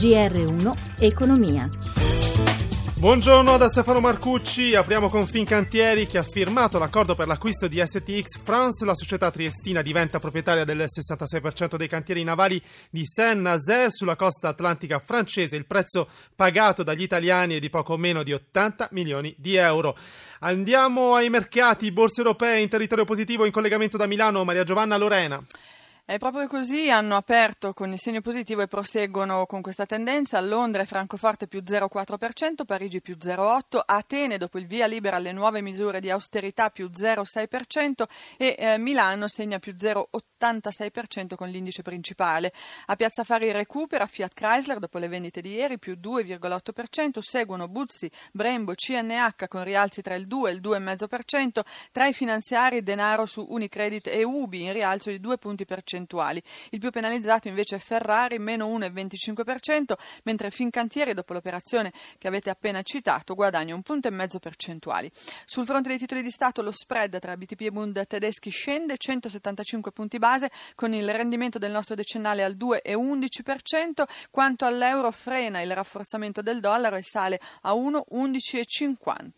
GR1 Economia. Buongiorno da Stefano Marcucci, apriamo con Fincantieri che ha firmato l'accordo per l'acquisto di STX France, la società triestina diventa proprietaria del 66% dei cantieri navali di Saint-Nazaire sulla costa atlantica francese, il prezzo pagato dagli italiani è di poco meno di 80 milioni di euro. Andiamo ai mercati, borse europee in territorio positivo in collegamento da Milano, Maria Giovanna Lorena. È proprio così, hanno aperto con il segno positivo e proseguono con questa tendenza. Londra e Francoforte più 0,4%, Parigi più 0,8%, Atene dopo il via libera alle nuove misure di austerità più 0,6% e eh, Milano segna più 0,86% con l'indice principale. A Piazza Fari recupera Fiat Chrysler dopo le vendite di ieri più 2,8%, seguono Buzzi, Brembo, CNH con rialzi tra il 2 e il 2,5%, tra i finanziari denaro su Unicredit e Ubi in rialzo di 2 punti percentuali percentuali. Il più penalizzato invece è Ferrari, meno 1,25%, mentre Fincantieri, dopo l'operazione che avete appena citato, guadagna un punto e mezzo percentuali. Sul fronte dei titoli di Stato lo spread tra BTP e Bund tedeschi scende 175 punti base con il rendimento del nostro decennale al 2,11%, quanto all'euro frena il rafforzamento del dollaro e sale a 1,1150.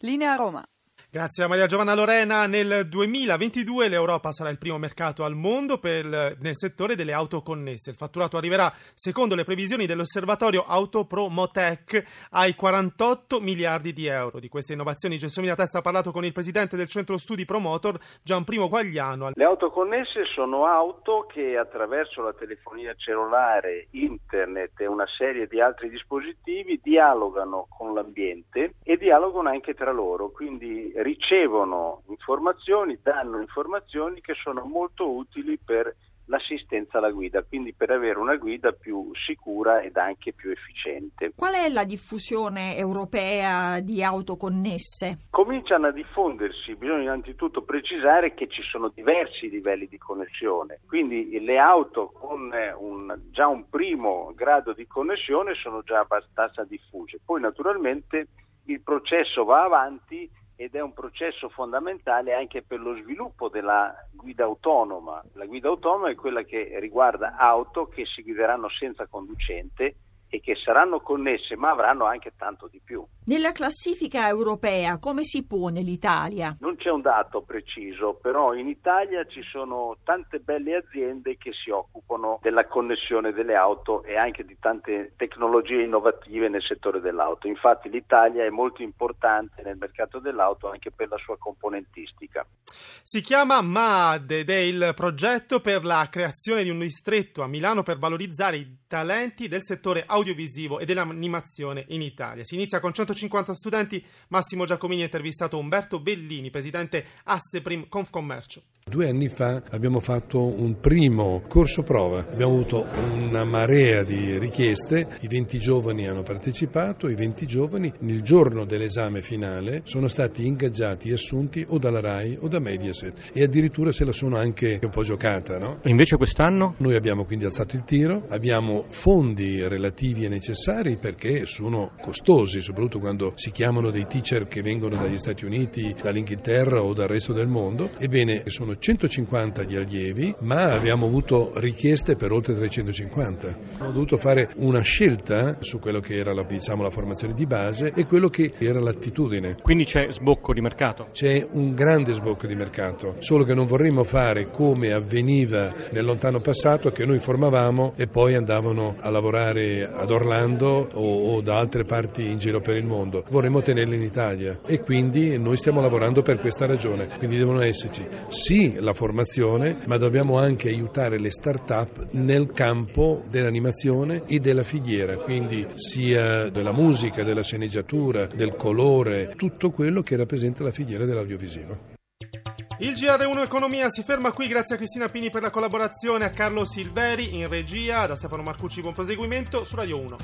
Linea Roma. Grazie a Maria Giovanna Lorena. Nel 2022 l'Europa sarà il primo mercato al mondo per, nel settore delle auto connesse. Il fatturato arriverà, secondo le previsioni dell'osservatorio Autopromotech, ai 48 miliardi di euro. Di queste innovazioni Gelsomina Testa ha parlato con il presidente del centro studi Promotor, Gianprimo Guagliano. Le auto connesse sono auto che attraverso la telefonia cellulare, internet e una serie di altri dispositivi dialogano con l'ambiente e dialogano anche tra loro. Quindi ricevono informazioni, danno informazioni che sono molto utili per l'assistenza alla guida, quindi per avere una guida più sicura ed anche più efficiente. Qual è la diffusione europea di auto connesse? Cominciano a diffondersi, bisogna innanzitutto precisare che ci sono diversi livelli di connessione, quindi le auto con un, già un primo grado di connessione sono già abbastanza diffuse, poi naturalmente il processo va avanti ed è un processo fondamentale anche per lo sviluppo della guida autonoma. La guida autonoma è quella che riguarda auto che si guideranno senza conducente e che saranno connesse ma avranno anche tanto di più. Nella classifica europea come si pone l'Italia? Non c'è un dato preciso, però in Italia ci sono tante belle aziende che si occupano della connessione delle auto e anche di tante tecnologie innovative nel settore dell'auto. Infatti l'Italia è molto importante nel mercato dell'auto anche per la sua componentistica. Si chiama MAD ed è il progetto per la creazione di un distretto a Milano per valorizzare i talenti del settore auto audiovisivo e dell'animazione in Italia. Si inizia con 150 studenti. Massimo Giacomini ha intervistato Umberto Bellini, presidente Asseprim Confcommercio. Due anni fa abbiamo fatto un primo corso prova, abbiamo avuto una marea di richieste, i 20 giovani hanno partecipato, i 20 giovani nel giorno dell'esame finale sono stati ingaggiati e assunti o dalla RAI o da Mediaset e addirittura se la sono anche un po' giocata. No? E invece quest'anno? Noi abbiamo quindi alzato il tiro, abbiamo fondi relativi e necessari perché sono costosi, soprattutto quando si chiamano dei teacher che vengono dagli Stati Uniti, dall'Inghilterra o dal resto del mondo. Ebbene, sono 150 gli allievi, ma abbiamo avuto richieste per oltre 350. Abbiamo dovuto fare una scelta su quello che era la, diciamo, la formazione di base e quello che era l'attitudine. Quindi c'è sbocco di mercato? C'è un grande sbocco di mercato, solo che non vorremmo fare come avveniva nel lontano passato, che noi formavamo e poi andavano a lavorare ad Orlando o, o da altre parti in giro per il mondo. Vorremmo tenerli in Italia e quindi noi stiamo lavorando per questa ragione. Quindi devono esserci la formazione, ma dobbiamo anche aiutare le start-up nel campo dell'animazione e della filiera, quindi sia della musica, della sceneggiatura, del colore, tutto quello che rappresenta la filiera dell'audiovisivo. Il GR1 Economia si ferma qui, grazie a Cristina Pini per la collaborazione, a Carlo Silveri in regia, da Stefano Marcucci buon proseguimento su Radio 1.